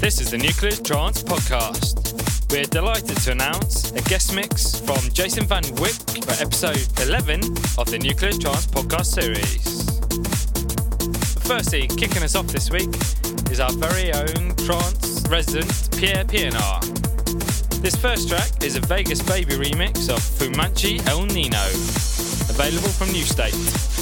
This is the Nuclear Trance Podcast. We're delighted to announce a guest mix from Jason Van Wyk for episode 11 of the Nuclear Trance Podcast series. Firstly, kicking us off this week is our very own trance resident Pierre Pienaar. This first track is a Vegas Baby remix of Fumanchi El Nino, available from New State.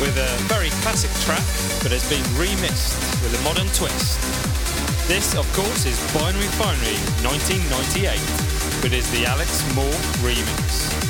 With a very classic track, but has been remixed with a modern twist. This, of course, is Binary Finary 1998, but is the Alex Moore remix.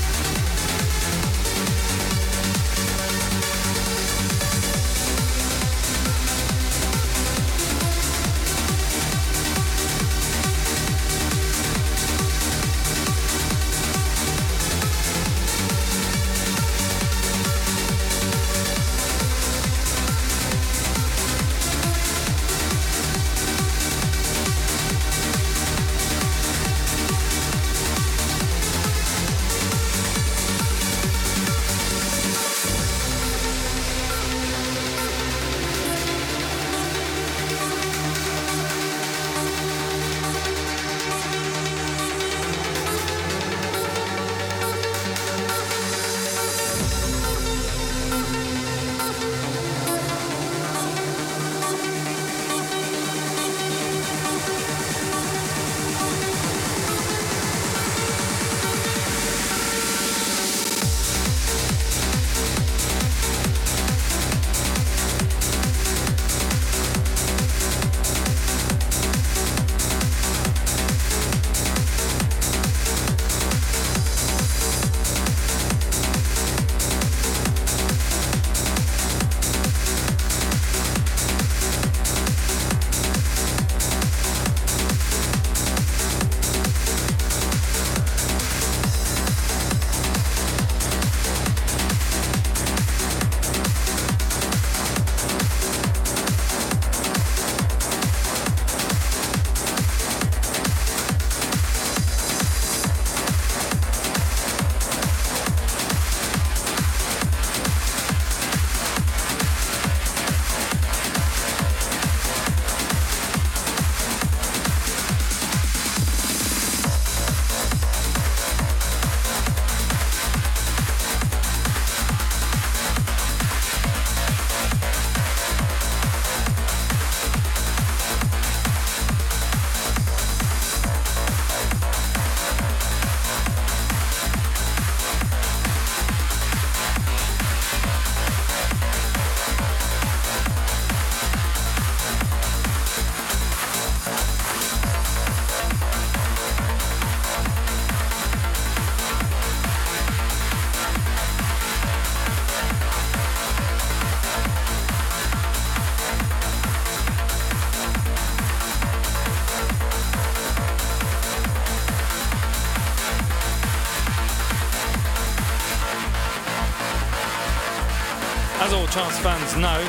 As all trance fans know,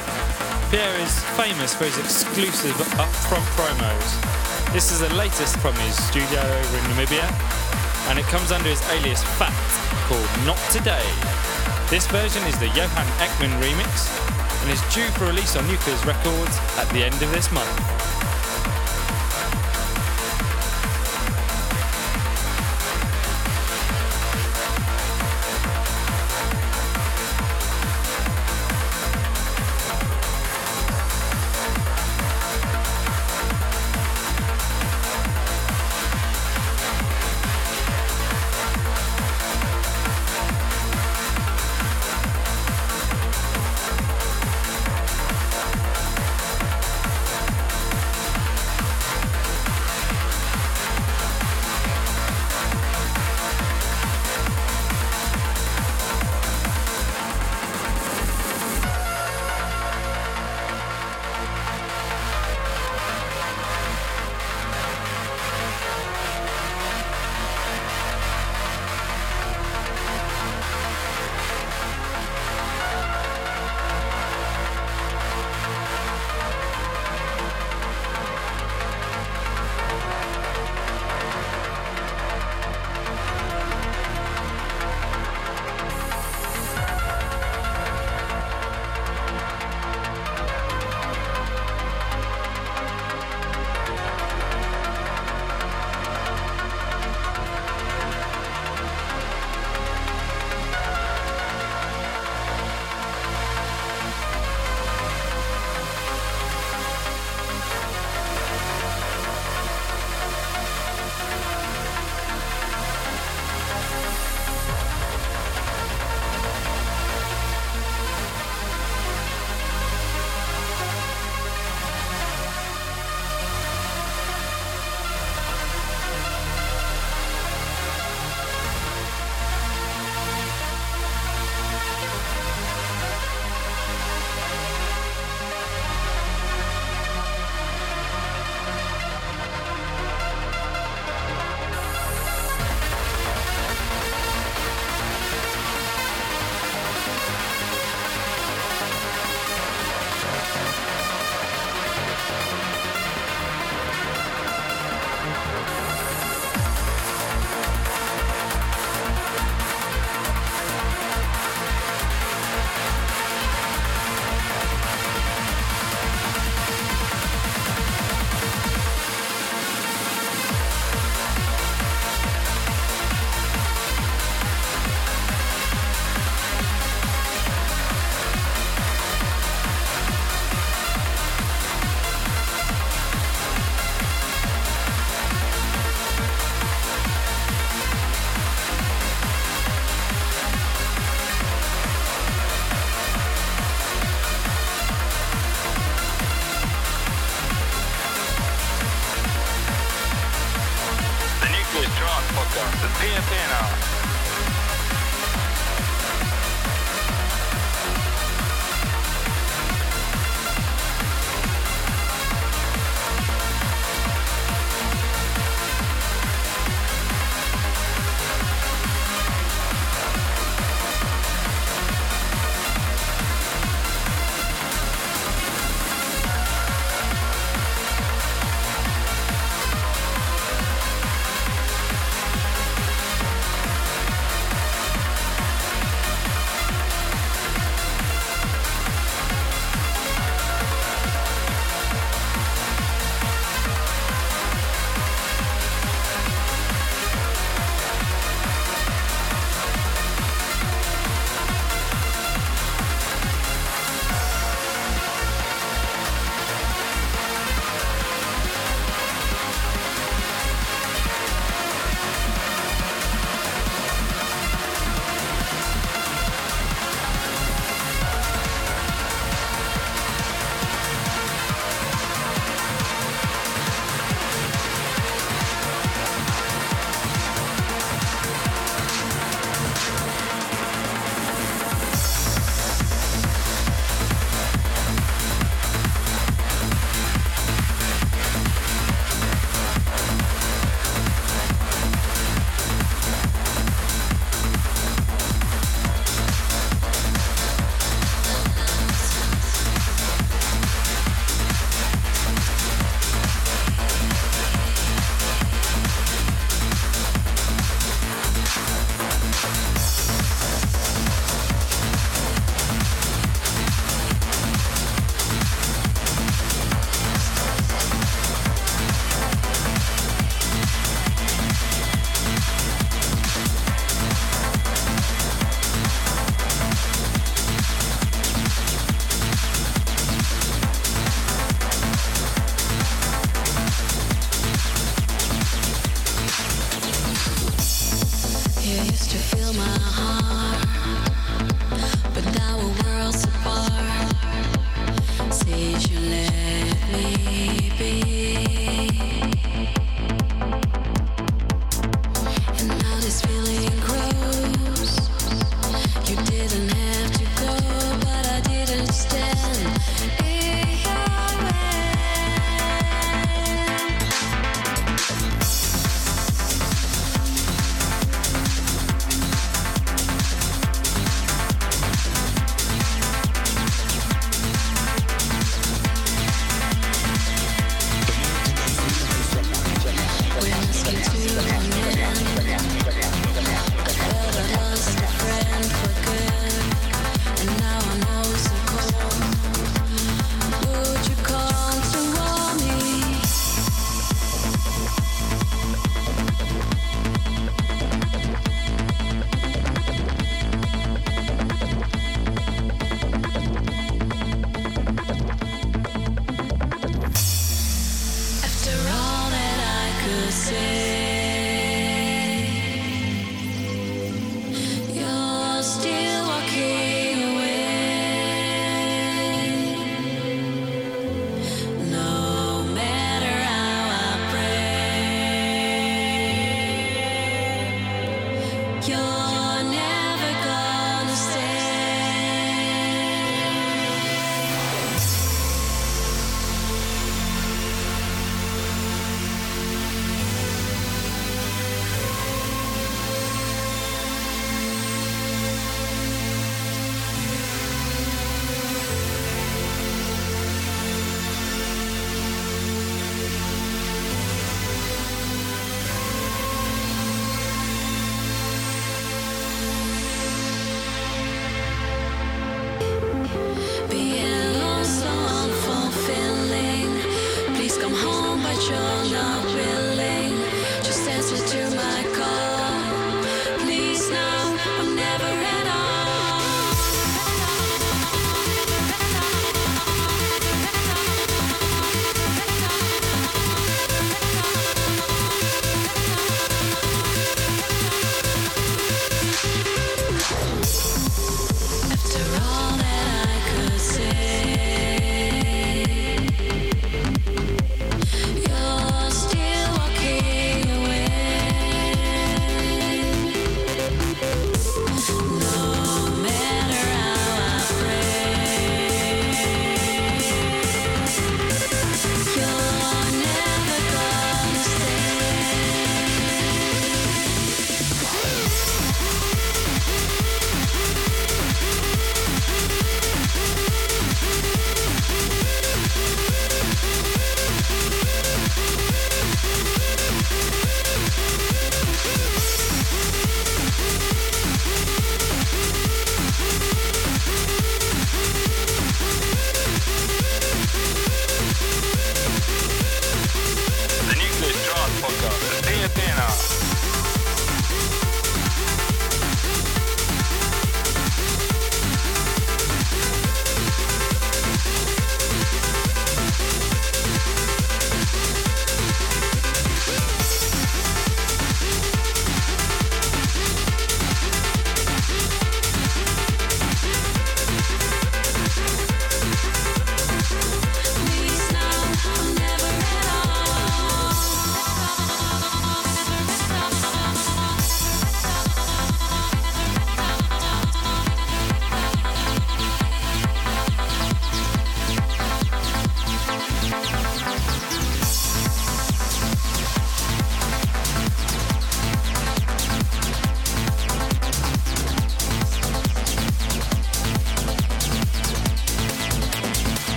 Pierre is famous for his exclusive upfront promos. This is the latest from his studio over in Namibia, and it comes under his alias Fat, called Not Today. This version is the Johan Ekman remix, and is due for release on Nucleus Records at the end of this month.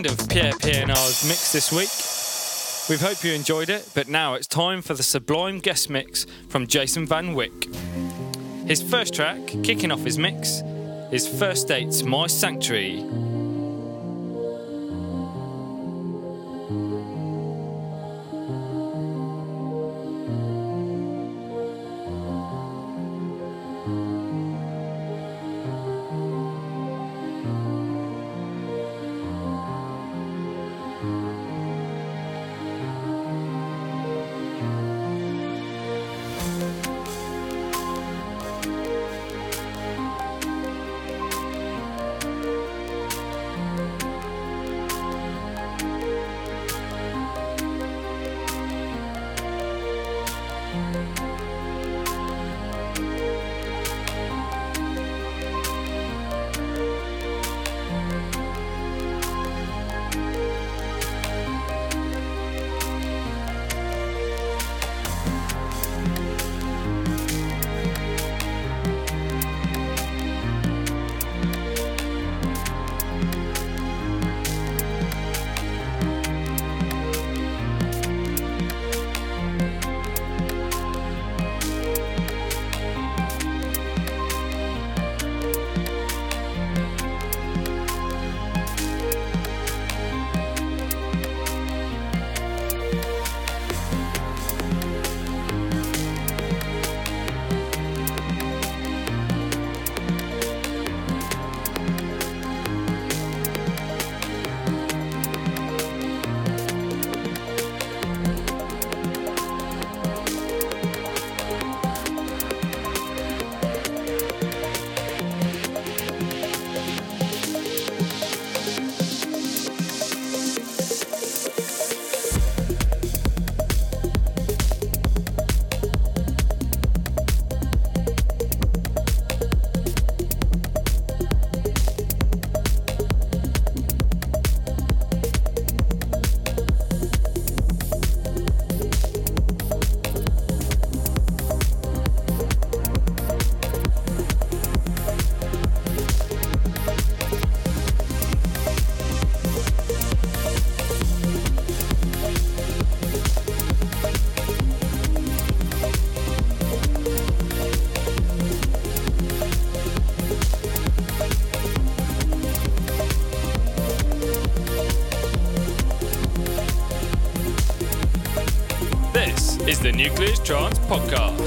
End of Pierre Pienaar's mix this week. We hope you enjoyed it, but now it's time for the sublime guest mix from Jason Van Wyk. His first track, kicking off his mix, is First Date's My Sanctuary,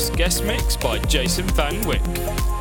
guest mix by Jason Van Wyk.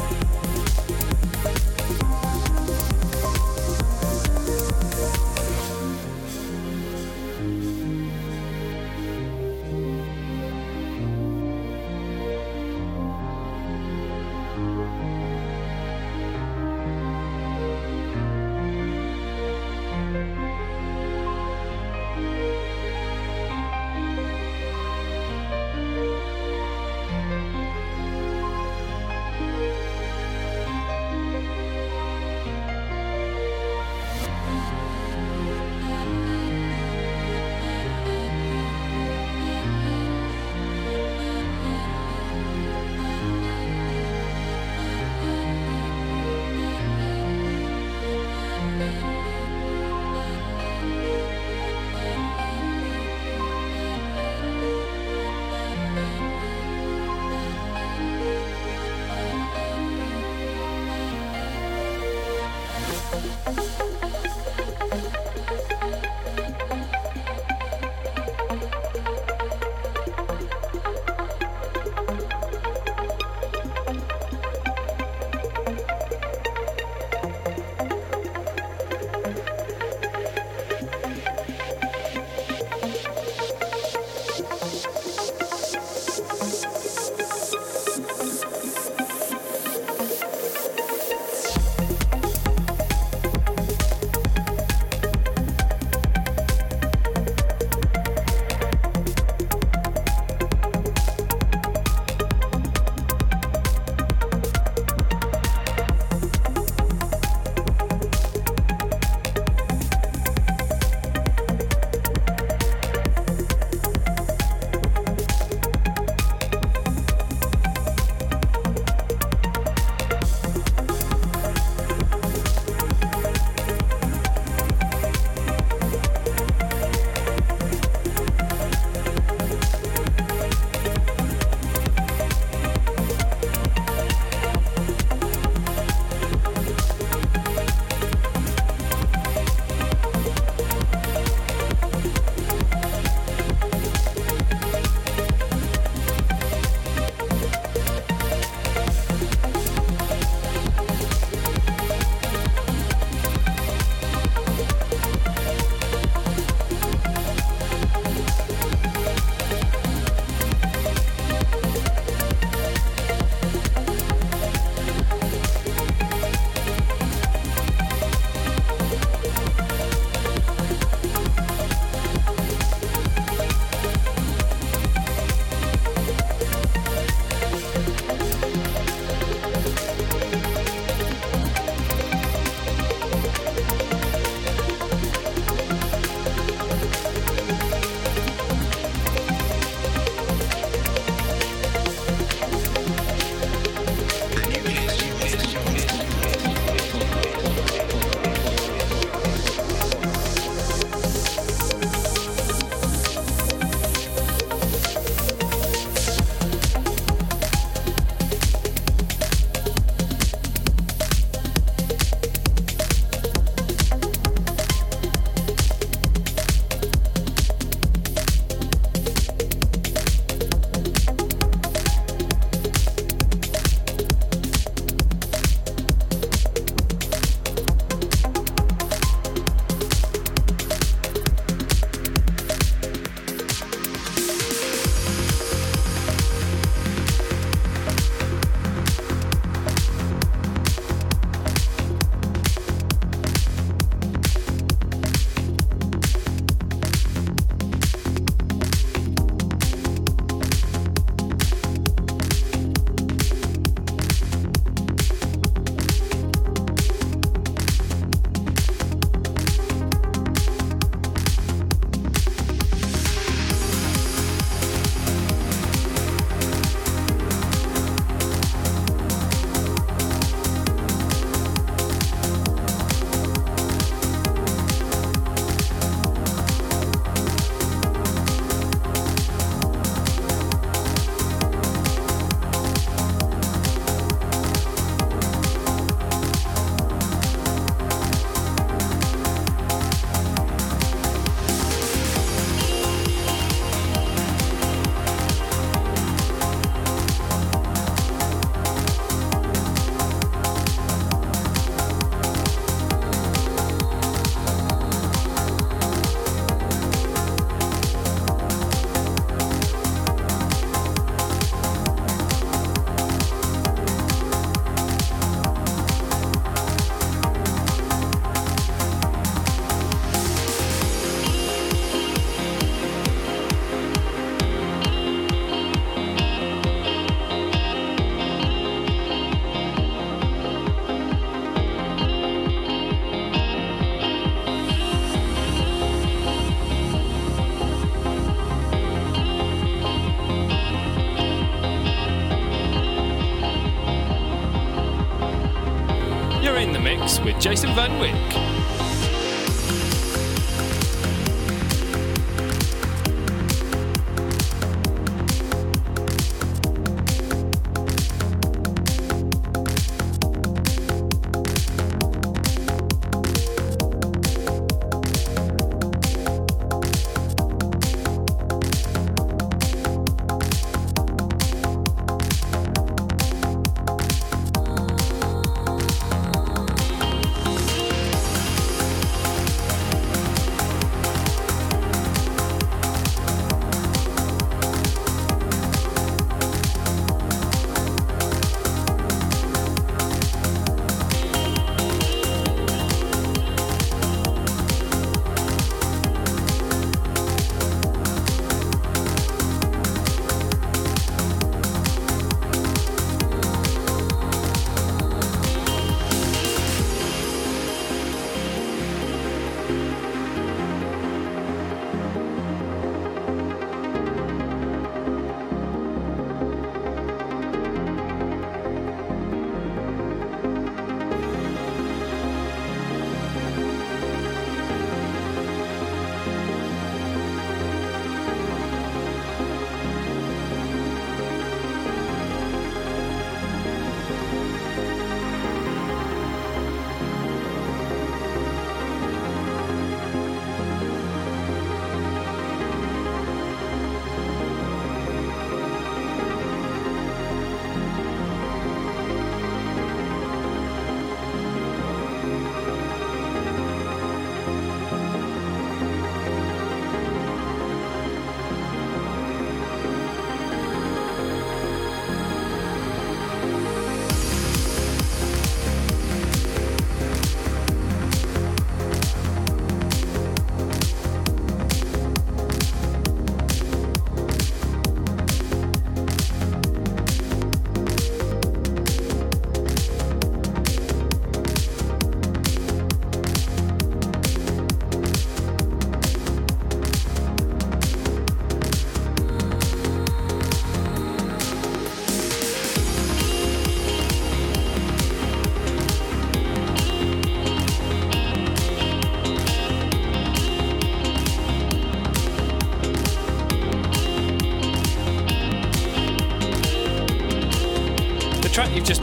With Jason Van Wyk.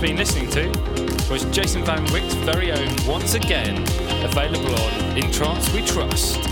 Been listening to was Jason Van Wyk's very own Once Again, available on In Trance We Trust.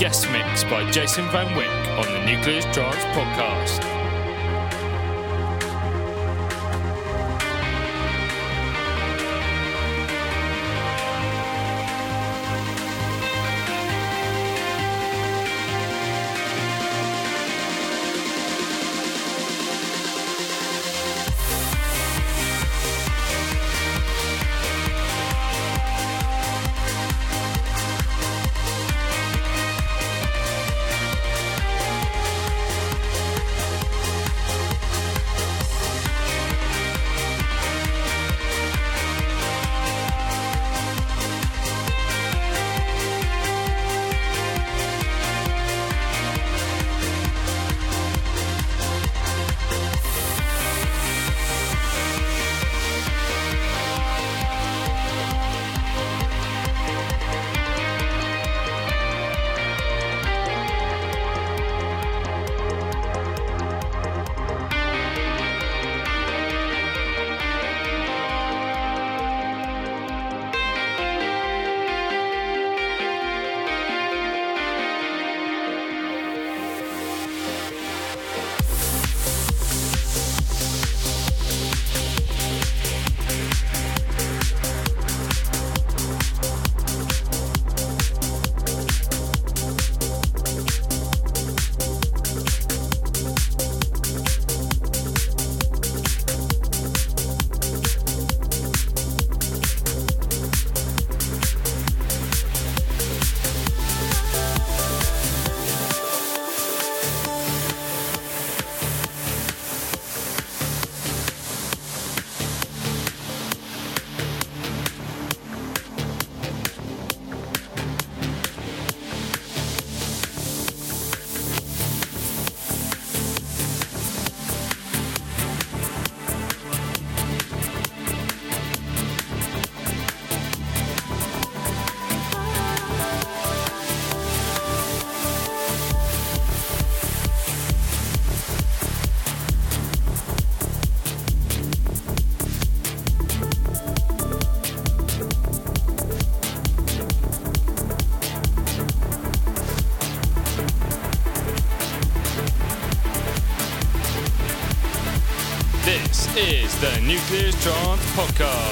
guest mix by Jason Van Wyk on the Nucleus Drives podcast. Is Podcast.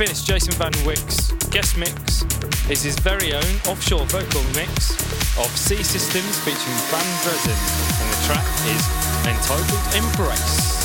Finish Jason Van Wyk's guest mix is his very own offshore vocal mix of Sea Systems featuring Van Dresden, and the track is entitled Embrace.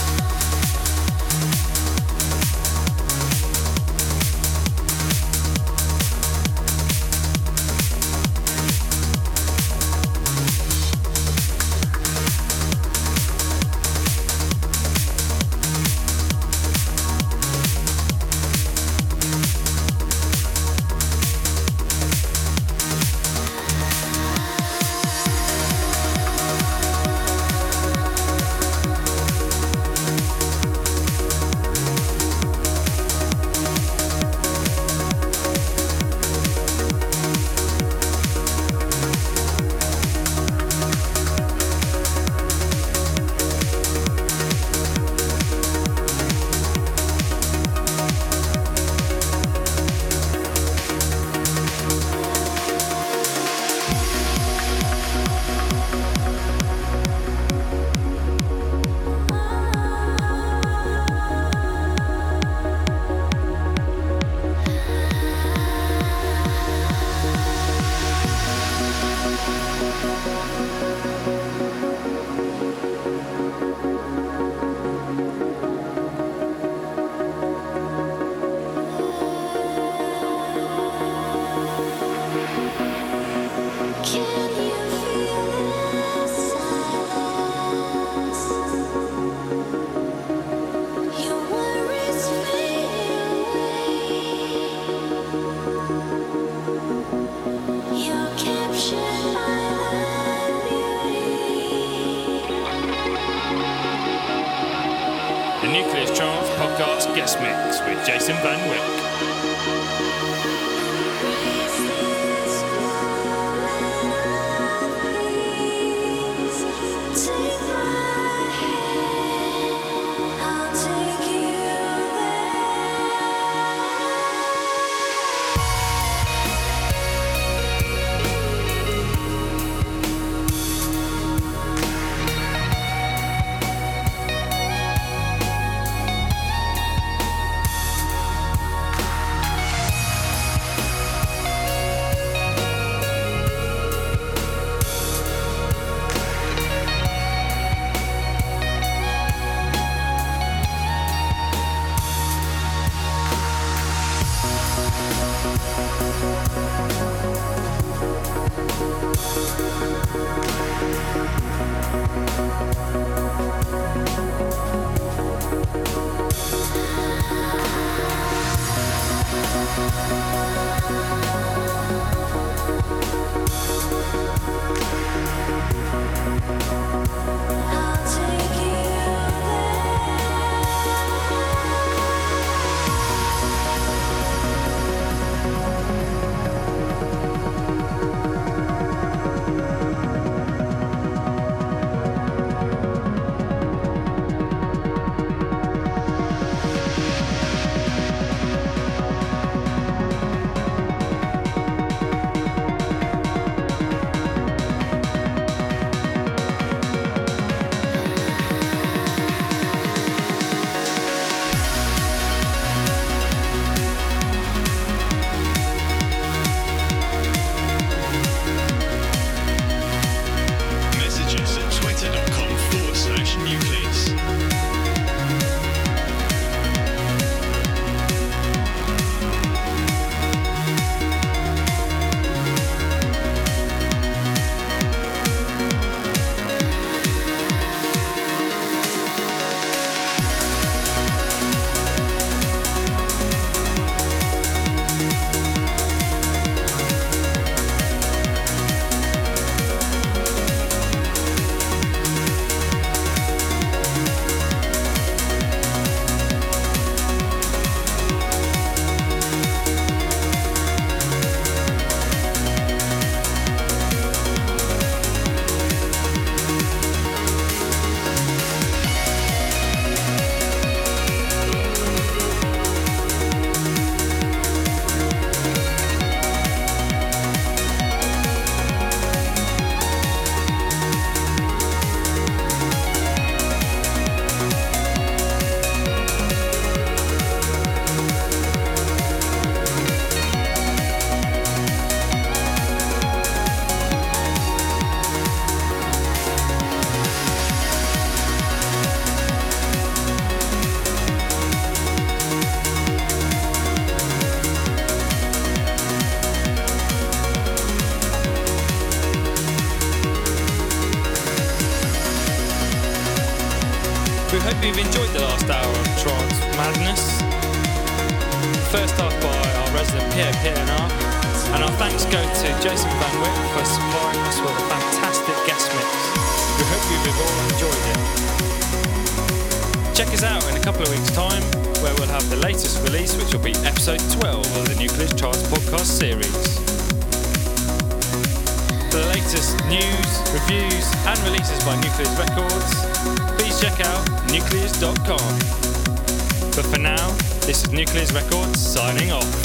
This is Nucleus Records signing off.